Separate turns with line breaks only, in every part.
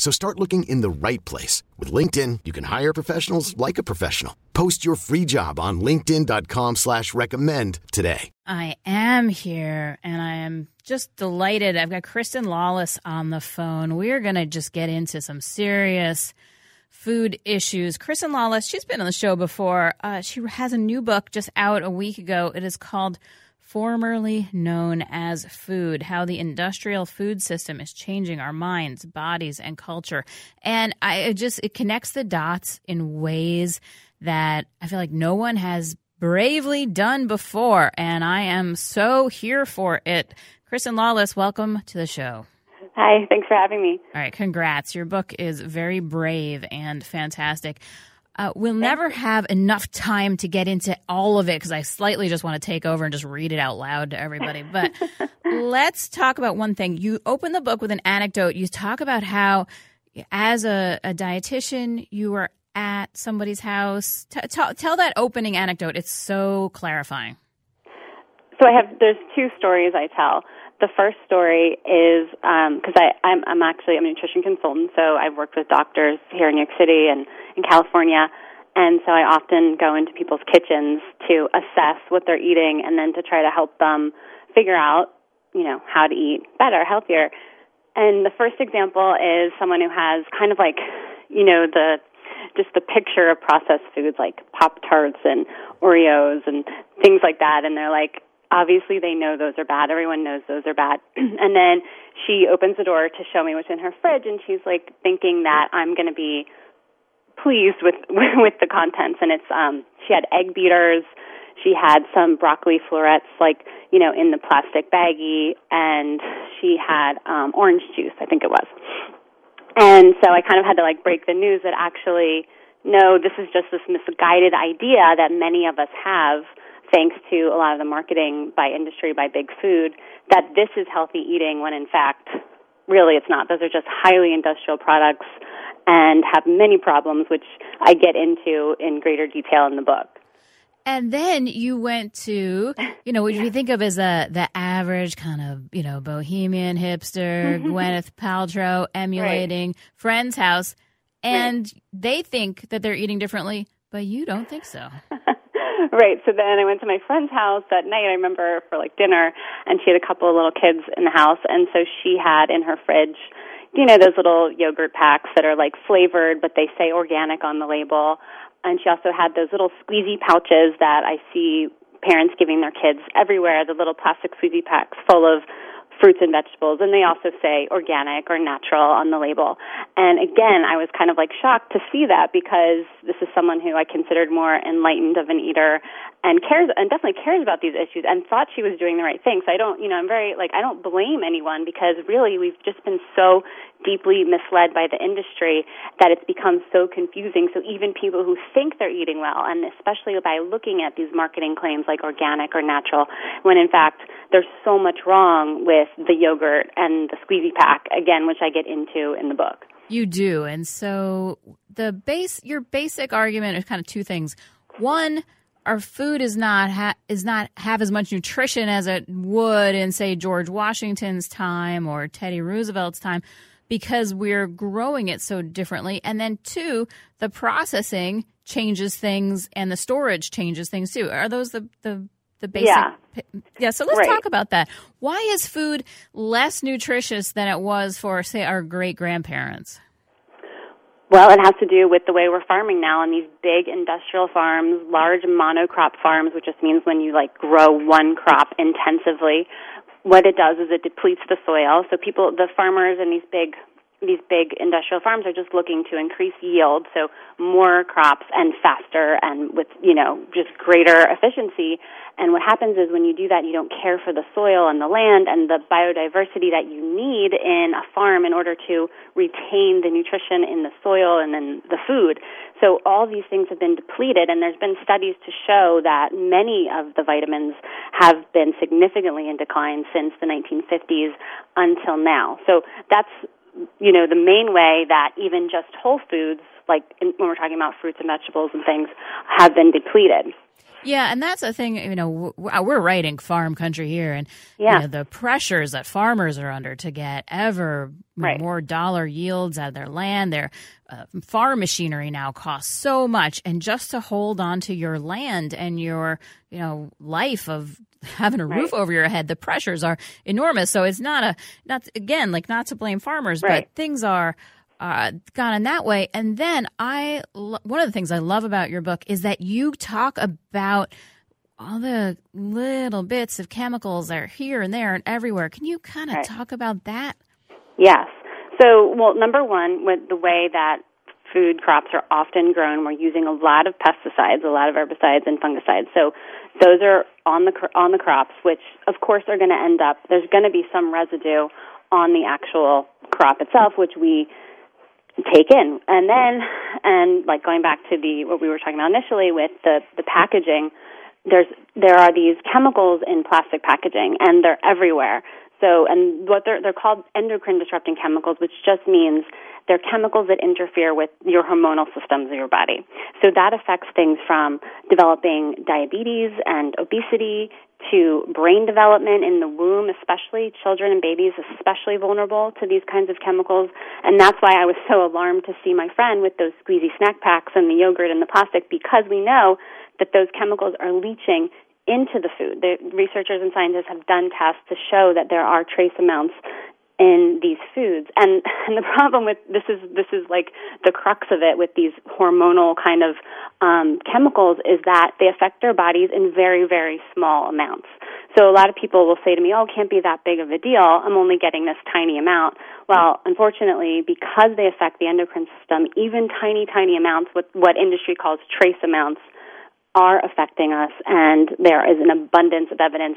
So start looking in the right place. With LinkedIn, you can hire professionals like a professional. Post your free job on linkedin.com slash recommend today.
I am here and I am just delighted. I've got Kristin Lawless on the phone. We're going to just get into some serious food issues. Kristin Lawless, she's been on the show before. Uh, she has a new book just out a week ago. It is called formerly known as food, how the industrial food system is changing our minds, bodies, and culture. And I it just it connects the dots in ways that I feel like no one has bravely done before, and I am so here for it. Kristin Lawless, welcome to the show.
Hi, thanks for having me.
All right, congrats. Your book is very brave and fantastic. Uh, we'll never have enough time to get into all of it because I slightly just want to take over and just read it out loud to everybody. But let's talk about one thing. You open the book with an anecdote. You talk about how, as a, a dietitian, you were at somebody's house. T- t- tell that opening anecdote. It's so clarifying.
So I have there's two stories I tell. The first story is because um, I I'm, I'm actually a nutrition consultant, so I've worked with doctors here in New York City and in California, and so I often go into people's kitchens to assess what they're eating and then to try to help them figure out you know how to eat better, healthier. And the first example is someone who has kind of like you know the just the picture of processed foods like Pop Tarts and Oreos and things like that, and they're like, obviously they know those are bad. Everyone knows those are bad. and then she opens the door to show me what's in her fridge, and she's like thinking that I'm going to be pleased with with the contents. And it's um, she had egg beaters. She had some broccoli florets, like you know, in the plastic baggie, and she had um, orange juice. I think it was. And so I kind of had to like break the news that actually, no, this is just this misguided idea that many of us have thanks to a lot of the marketing by industry, by big food, that this is healthy eating when in fact, really it's not. Those are just highly industrial products and have many problems, which I get into in greater detail in the book.
And then you went to, you know, what you think of as a, the average kind of, you know, bohemian hipster, Gwyneth Paltrow emulating right. friend's house, and right. they think that they're eating differently, but you don't think so.
right. So then I went to my friend's house that night. I remember for like dinner, and she had a couple of little kids in the house, and so she had in her fridge, you know, those little yogurt packs that are like flavored, but they say organic on the label. And she also had those little squeezy pouches that I see parents giving their kids everywhere. The little plastic squeezy packs full of fruits and vegetables, and they also say organic or natural on the label. And again, I was kind of like shocked to see that because this is someone who I considered more enlightened of an eater and cares and definitely cares about these issues and thought she was doing the right thing. So I don't, you know, I'm very like I don't blame anyone because really we've just been so deeply misled by the industry that it's become so confusing. So even people who think they're eating well, and especially by looking at these marketing claims like organic or natural, when in fact there's so much wrong with the yogurt and the squeezy pack, again, which I get into in the book.
You do. And so the base your basic argument is kind of two things. One, our food is not ha- is not have as much nutrition as it would in say George Washington's time or Teddy Roosevelt's time because we're growing it so differently. And then two, the processing changes things and the storage changes things too. Are those the the the basic
yeah,
yeah so let's
right.
talk about that why is food less nutritious than it was for say our great grandparents
well, it has to do with the way we're farming now on these big industrial farms, large monocrop farms, which just means when you like grow one crop intensively, what it does is it depletes the soil. So people, the farmers in these big these big industrial farms are just looking to increase yield, so more crops and faster and with, you know, just greater efficiency. And what happens is when you do that, you don't care for the soil and the land and the biodiversity that you need in a farm in order to retain the nutrition in the soil and then the food. So all these things have been depleted and there's been studies to show that many of the vitamins have been significantly in decline since the 1950s until now. So that's you know the main way that even just whole foods like in, when we're talking about fruits and vegetables and things have been depleted.
Yeah, and that's a thing. You know, uh, we're writing farm country here, and yeah. You know, the pressures that farmers are under to get ever right. more dollar yields out of their land. Their uh, farm machinery now costs so much, and just to hold on to your land and your you know life of having a right. roof over your head, the pressures are enormous. So it's not a not again like not to blame farmers, right. but things are uh, gone in that way. And then I, one of the things I love about your book is that you talk about all the little bits of chemicals that are here and there and everywhere. Can you kind of right. talk about that?
Yes. So, well, number one, with the way that food crops are often grown, we're using a lot of pesticides, a lot of herbicides and fungicides. So, those are on the on the crops, which of course are going to end up. There's going to be some residue on the actual crop itself, which we take in. And then, and like going back to the what we were talking about initially with the the packaging, there's there are these chemicals in plastic packaging, and they're everywhere. So, and what they're they're called endocrine disrupting chemicals, which just means they're chemicals that interfere with your hormonal systems of your body. So that affects things from developing diabetes and obesity to brain development in the womb, especially children and babies, especially vulnerable to these kinds of chemicals. And that's why I was so alarmed to see my friend with those squeezy snack packs and the yogurt and the plastic because we know that those chemicals are leaching into the food. The researchers and scientists have done tests to show that there are trace amounts in these foods. And, and the problem with this is this is like the crux of it with these hormonal kind of um, chemicals is that they affect our bodies in very very small amounts. So a lot of people will say to me, "Oh, it can't be that big of a deal. I'm only getting this tiny amount." Well, unfortunately, because they affect the endocrine system, even tiny tiny amounts, what what industry calls trace amounts, are affecting us, and there is an abundance of evidence,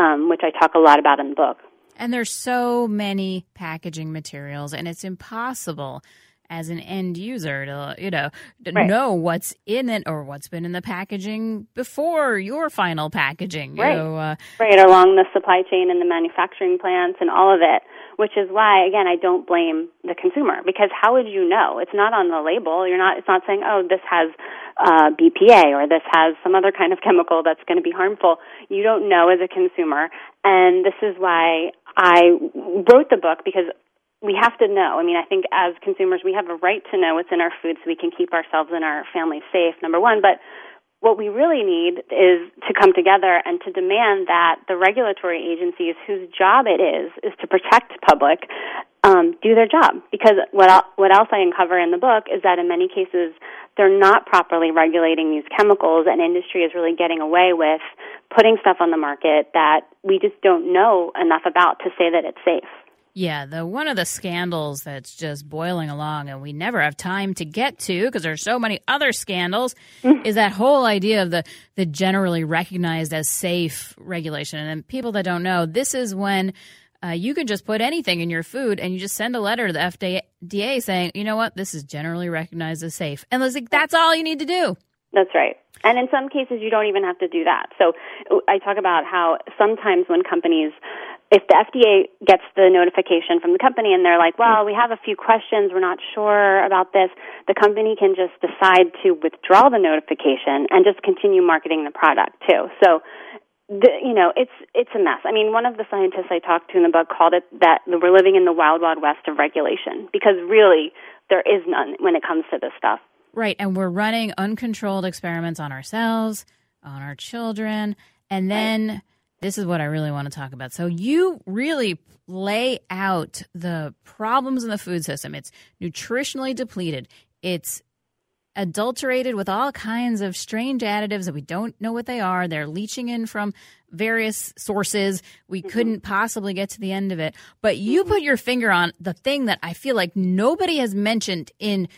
um, which I talk a lot about in the book.
And there's so many packaging materials, and it's impossible as an end user to you know to right. know what's in it or what's been in the packaging before your final packaging.
Right.
Know, uh,
right along the supply chain and the manufacturing plants and all of it. Which is why, again, I don't blame the consumer because how would you know? It's not on the label. You're not. It's not saying, oh, this has uh, BPA or this has some other kind of chemical that's going to be harmful. You don't know as a consumer, and this is why I wrote the book because we have to know. I mean, I think as consumers, we have a right to know what's in our food so we can keep ourselves and our families safe, number one. But what we really need is to come together and to demand that the regulatory agencies whose job it is, is to protect public, um, do their job. Because what, what else I uncover in the book is that in many cases, they're not properly regulating these chemicals and industry is really getting away with putting stuff on the market that we just don't know enough about to say that it's safe.
Yeah, the one of the scandals that's just boiling along and we never have time to get to because there's so many other scandals is that whole idea of the the generally recognized as safe regulation. And people that don't know, this is when uh, you can just put anything in your food and you just send a letter to the FDA saying, you know what, this is generally recognized as safe. And like, that's all you need to do.
That's right. And in some cases, you don't even have to do that. So I talk about how sometimes when companies if the FDA gets the notification from the company and they're like, well, we have a few questions, we're not sure about this, the company can just decide to withdraw the notification and just continue marketing the product too. So, the, you know, it's it's a mess. I mean, one of the scientists I talked to in the book called it that we're living in the wild, wild west of regulation because really there is none when it comes to this stuff.
Right, and we're running uncontrolled experiments on ourselves, on our children, and then. Right this is what I really want to talk about. So you really lay out the problems in the food system. It's nutritionally depleted. It's adulterated with all kinds of strange additives that we don't know what they are. They're leaching in from various sources. We mm-hmm. couldn't possibly get to the end of it. But you mm-hmm. put your finger on the thing that I feel like nobody has mentioned in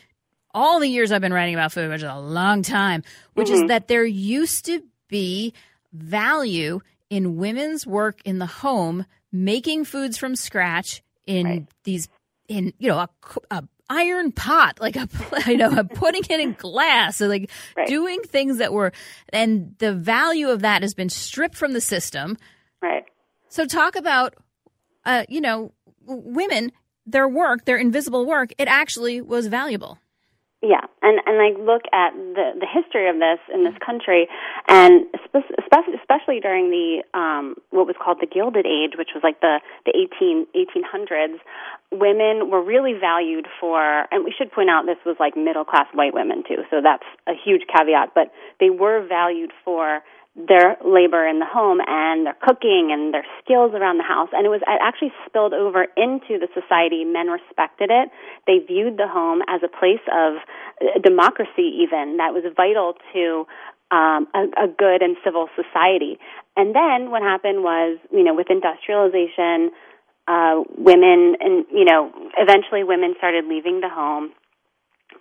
all the years I've been writing about food, which is a long time, which mm-hmm. is that there used to be value in women's work in the home, making foods from scratch in right. these in you know a, a iron pot, like a you know, putting it in glass, so like right. doing things that were, and the value of that has been stripped from the system.
Right.
So talk about, uh, you know, women, their work, their invisible work, it actually was valuable.
Yeah, and and I look at the the history of this in this country, and especially especially during the um, what was called the Gilded Age, which was like the the 18 1800s, women were really valued for, and we should point out this was like middle class white women too, so that's a huge caveat, but they were valued for their labor in the home and their cooking and their skills around the house. And it was it actually spilled over into the society. Men respected it. They viewed the home as a place of uh, democracy, even that was vital to um, a, a good and civil society. And then what happened was, you know, with industrialization, uh, women and you know, eventually women started leaving the home.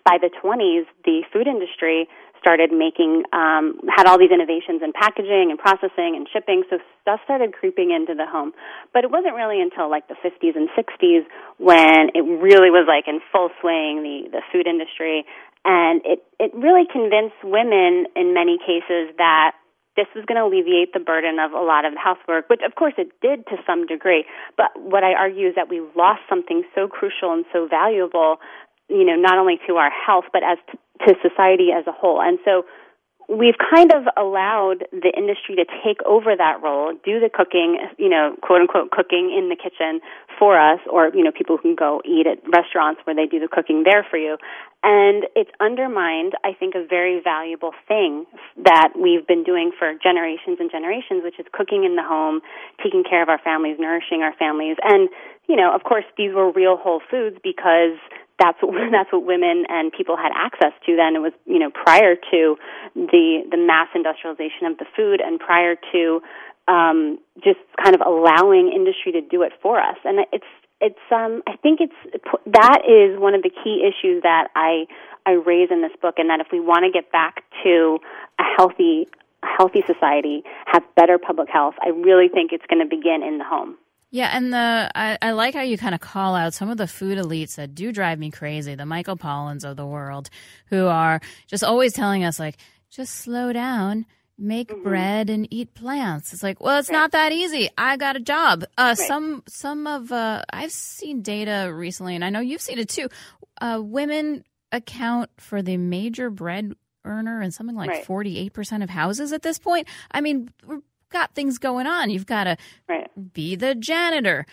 By the 20s, the food industry started making um, had all these innovations in packaging and processing and shipping. So stuff started creeping into the home. But it wasn't really until like the 50s and 60s when it really was like in full swing the the food industry. And it it really convinced women in many cases that this was going to alleviate the burden of a lot of housework, which of course it did to some degree. But what I argue is that we lost something so crucial and so valuable you know, not only to our health, but as to, to society as a whole. And so we've kind of allowed the industry to take over that role, do the cooking, you know, quote unquote cooking in the kitchen for us, or, you know, people who can go eat at restaurants where they do the cooking there for you. And it's undermined, I think, a very valuable thing that we've been doing for generations and generations, which is cooking in the home, taking care of our families, nourishing our families. And, you know, of course, these were real whole foods because that's what that's what women and people had access to then. It was you know prior to the the mass industrialization of the food and prior to um, just kind of allowing industry to do it for us. And it's it's um I think it's that is one of the key issues that I I raise in this book, and that if we want to get back to a healthy healthy society, have better public health, I really think it's going to begin in the home.
Yeah, and the I, I like how you kind of call out some of the food elites that do drive me crazy, the Michael Pollans of the world, who are just always telling us like, just slow down, make mm-hmm. bread and eat plants. It's like, well, it's right. not that easy. I got a job. Uh, right. Some some of uh, I've seen data recently, and I know you've seen it too. Uh, women account for the major bread earner in something like forty eight percent of houses at this point. I mean, we're got things going on. You've got to right. be the janitor,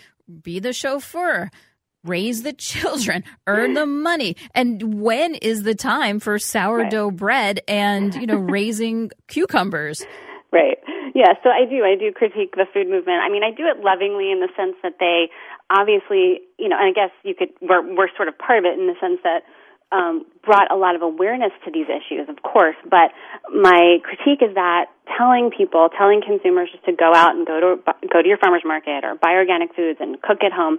be the chauffeur, raise the children, earn the money. And when is the time for sourdough right. bread and, you know, raising cucumbers?
Right. Yeah, so I do. I do critique the food movement. I mean, I do it lovingly in the sense that they obviously, you know, and I guess you could, we're, we're sort of part of it in the sense that um, brought a lot of awareness to these issues, of course. But my critique is that telling people, telling consumers just to go out and go to go to your farmers market or buy organic foods and cook at home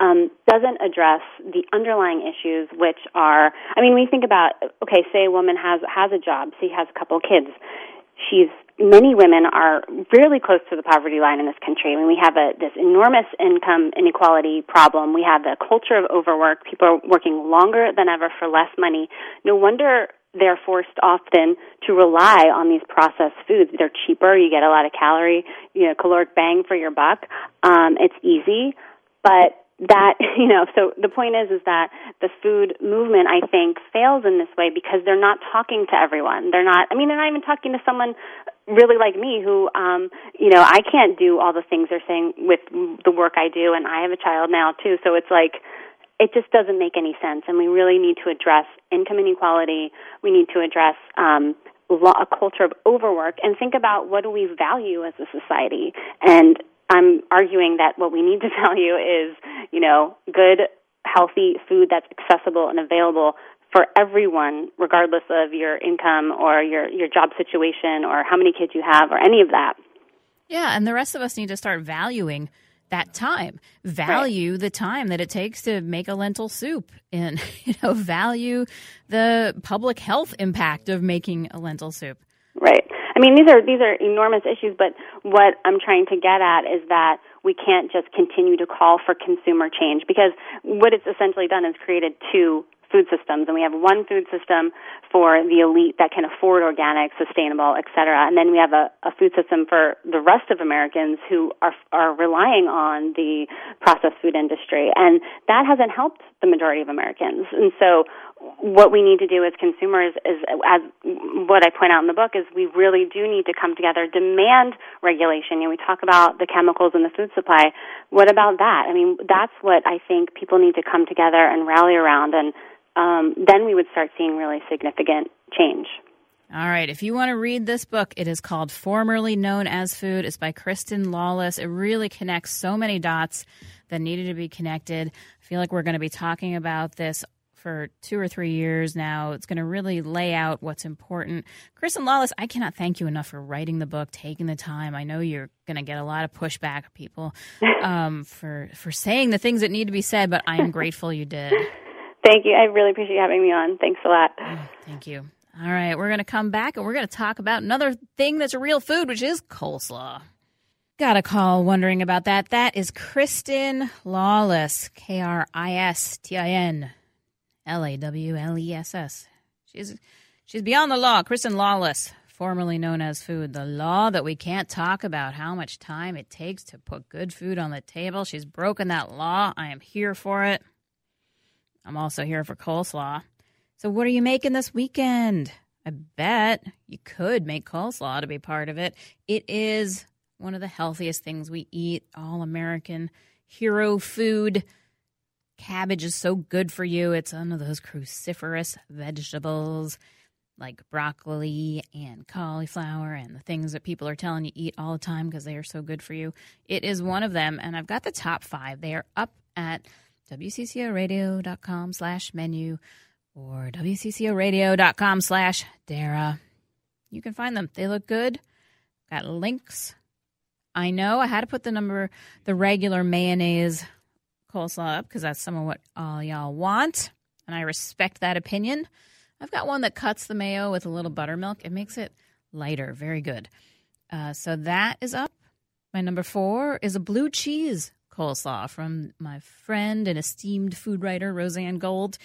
um, doesn't address the underlying issues, which are, I mean, we think about, okay, say a woman has has a job, she has a couple kids, she's many women are really close to the poverty line in this country. I mean, we have a, this enormous income inequality problem. We have the culture of overwork. People are working longer than ever for less money. No wonder they're forced often to rely on these processed foods. They're cheaper. You get a lot of calorie, you know, caloric bang for your buck. Um, it's easy, but that you know so the point is is that the food movement i think fails in this way because they're not talking to everyone they're not i mean they're not even talking to someone really like me who um you know i can't do all the things they're saying with the work i do and i have a child now too so it's like it just doesn't make any sense and we really need to address income inequality. We need to address um a culture of overwork and think about what do we value as a society. And I'm arguing that what we need to value is, you know, good, healthy food that's accessible and available for everyone, regardless of your income or your, your job situation or how many kids you have or any of that.
Yeah, and the rest of us need to start valuing that time. Value right. the time that it takes to make a lentil soup and you know, value the public health impact of making a lentil soup.
Right. I mean, these are these are enormous issues, but what I'm trying to get at is that we can't just continue to call for consumer change because what it's essentially done is created two food systems, and we have one food system for the elite that can afford organic, sustainable, et cetera, and then we have a, a food system for the rest of Americans who are are relying on the processed food industry, and that hasn't helped the majority of Americans. And so, what we need to do as consumers is, as what I point out in the book, is we really do need to come together, demand regulation. You know, we talk about the chemicals in the food supply. What about that? I mean, that's what I think people need to come together and rally around and um, then we would start seeing really significant change.
All right. If you want to read this book, it is called Formerly Known as Food. It's by Kristin Lawless. It really connects so many dots that needed to be connected. I feel like we're going to be talking about this for two or three years now. It's going to really lay out what's important. Kristin Lawless, I cannot thank you enough for writing the book, taking the time. I know you're going to get a lot of pushback, people, um, for for saying the things that need to be said, but I am grateful you did.
Thank you. I really appreciate having me on. Thanks a lot.
Oh, thank you. All right, we're going to come back and we're going to talk about another thing that's a real food, which is coleslaw. Got a call wondering about that. That is Kristin Lawless, K R I S T I N L A W L E S S. She's she's beyond the law. Kristin Lawless, formerly known as Food, the law that we can't talk about how much time it takes to put good food on the table. She's broken that law. I am here for it. I'm also here for coleslaw. So, what are you making this weekend? I bet you could make coleslaw to be part of it. It is one of the healthiest things we eat, all American hero food. Cabbage is so good for you. It's one of those cruciferous vegetables like broccoli and cauliflower and the things that people are telling you eat all the time because they are so good for you. It is one of them, and I've got the top five. They are up at wccoradio.com slash menu or wccoradio.com slash Dara. You can find them. They look good. Got links. I know I had to put the number, the regular mayonnaise coleslaw up because that's some of what all y'all want. And I respect that opinion. I've got one that cuts the mayo with a little buttermilk. It makes it lighter. Very good. Uh, so that is up. My number four is a blue cheese coleslaw from my friend and esteemed food writer, Rozanne Gold.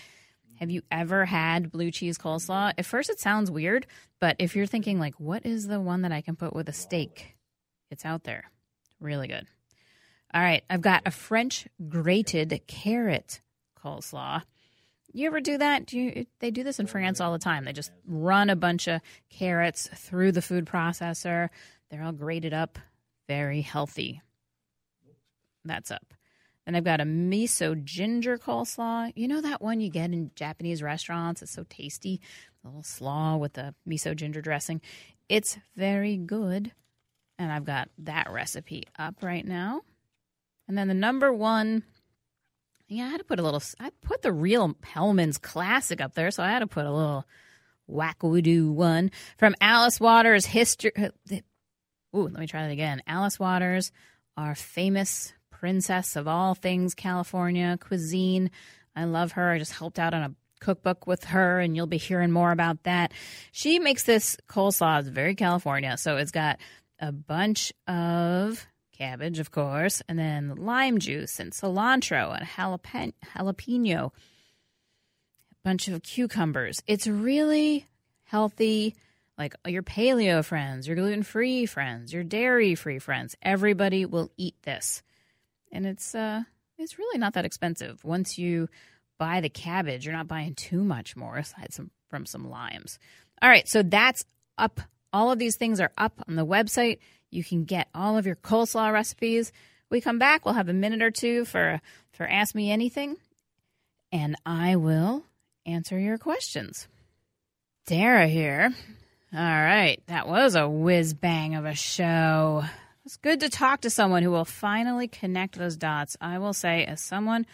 Have you ever had blue cheese coleslaw? At first, it sounds weird, but if you're thinking, like, what is the one that I can put with a steak? It's out there. Really good. All right, I've got a French grated carrot coleslaw. You ever do that? Do you, they do this in France all the time. They just run a bunch of carrots through the food processor. They're all grated up, very healthy. That's up. Then I've got a miso ginger coleslaw. You know that one you get in Japanese restaurants? It's so tasty. A little slaw with the miso ginger dressing. It's very good. And I've got that recipe up right now. And then the number one, yeah, I had to put a little, I put the real Hellmann's classic up there, so I had to put a little whack-a-doo one from Alice Waters' history. Uh, ooh, let me try that again. Alice Waters, our famous princess of all things California cuisine. I love her. I just helped out on a cookbook with her, and you'll be hearing more about that. She makes this coleslaw. It's very California. So it's got a bunch of cabbage, of course, and then lime juice and cilantro and jalapeno, jalapeno a bunch of cucumbers. It's really healthy. Like your paleo friends, your gluten free friends, your dairy free friends, everybody will eat this and it's uh it's really not that expensive. Once you buy the cabbage, you're not buying too much more aside some, from some limes. All right, so that's up. All of these things are up on the website. You can get all of your coleslaw recipes. We come back, we'll have a minute or two for for ask me anything, and I will answer your questions. Dara here. All right, that was a whiz bang of a show. It's good to talk to someone who will finally connect those dots. I will say, as someone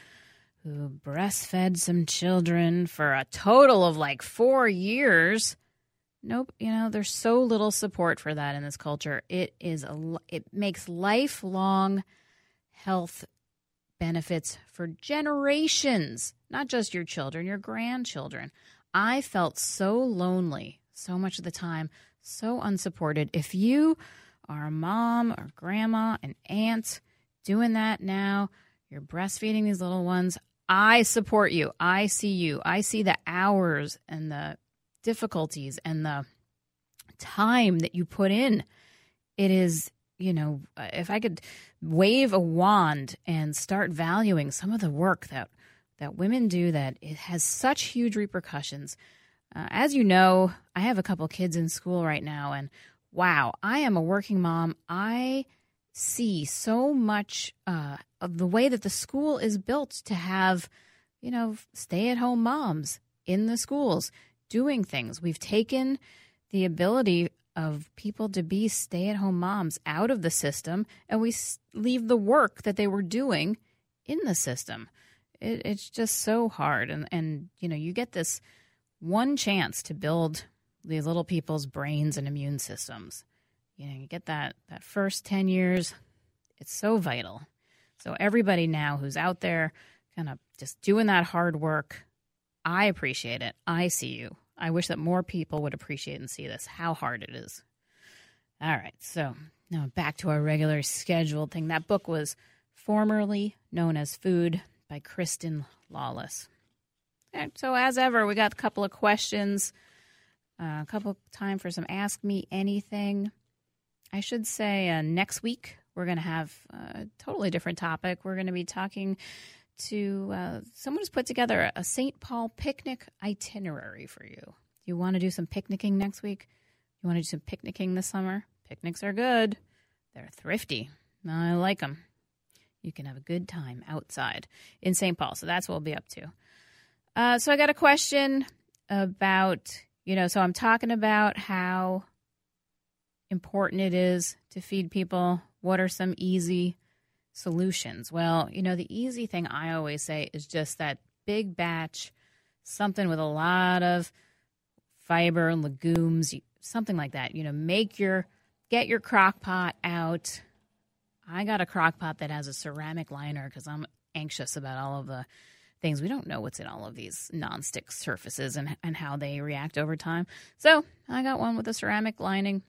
who breastfed some children for a total of like four years. Nope, you know, there's so little support for that in this culture. It is a, it makes lifelong health benefits for generations, not just your children, your grandchildren. I felt so lonely so much of the time, so unsupported. If you a mom or grandma, and aunt doing that now, you're breastfeeding these little ones, I support you. I see you. I see the hours and the difficulties and the time that you put in. It is, you know, if I could wave a wand and start valuing some of the work that that women do that it has such huge repercussions. Uh, as you know, I have a couple kids in school right now and wow, I am a working mom. I see so much uh, of the way that the school is built to have, you know, stay at home moms in the schools doing things. We've taken the ability of people to be stay at home moms out of the system and we leave the work that they were doing in the system. It, it's just so hard. And, and, you know, you get this one chance to build these little people's brains and immune systems you know, you get that that first 10 years, it's so vital. So everybody now who's out there kind of just doing that hard work, I appreciate it. I see you. I wish that more people would appreciate and see this, how hard it is. All right, so now back to our regular scheduled thing. That book was formerly known as Food by Kristin Lawless. So as ever, we got a couple of questions, uh, a couple time for some Ask Me Anything. I should say uh, next week we're going to have a totally different topic. We're going to be talking to uh, someone who's put together a St. Paul picnic itinerary for you. You want to do some picnicking next week? You want to do some picnicking this summer? Picnics are good. They're thrifty. I like them. You can have a good time outside in St. Paul. So that's what we'll be up to. Uh, so I got a question about, you know, so I'm talking about how important it is to feed people. What are some easy solutions? Well, you know, the easy thing I always say is just that big batch, something with a lot of fiber, and legumes, something like that. You know, make your get your crock pot out. I got a crock pot that has a ceramic liner because I'm anxious about all of the things. We don't know what's in all of these nonstick surfaces and, and how they react over time. So I got one with a ceramic lining.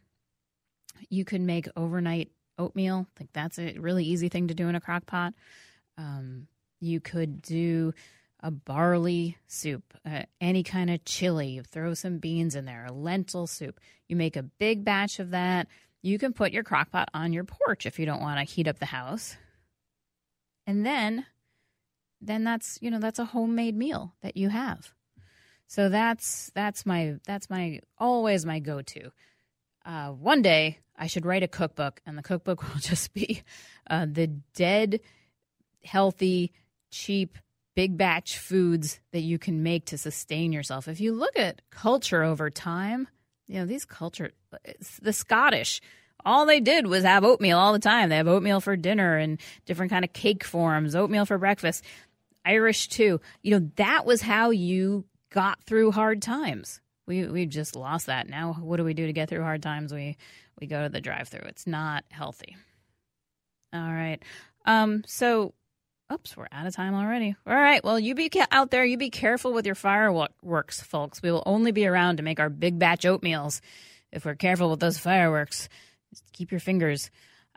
You could make overnight oatmeal. Think that's a really easy thing to do in a crock pot. Um, you could do a barley soup, uh, any kind of chili. You throw some beans in there, a lentil soup. You make a big batch of that. You can put your crock pot on your porch if you don't want to heat up the house. And then then that's, you know, that's a homemade meal that you have. So that's that's my that's my always my go-to. Uh, one day I should write a cookbook, and the cookbook will just be uh, the dead, healthy, cheap, big batch foods that you can make to sustain yourself. If you look at culture over time, you know, these culture, the Scottish, all they did was have oatmeal all the time. They have oatmeal for dinner and different kind of cake forms, oatmeal for breakfast. Irish too. You know, that was how you got through hard times. We we just lost that. Now what do we do to get through hard times? We we go to the drive through. It's not healthy. All right. Um, so, oops, we're out of time already. All right. Well, you be out there. You be careful with your fireworks, folks. We will only be around to make our big batch oatmeals. If we're careful with those fireworks, just keep your fingers.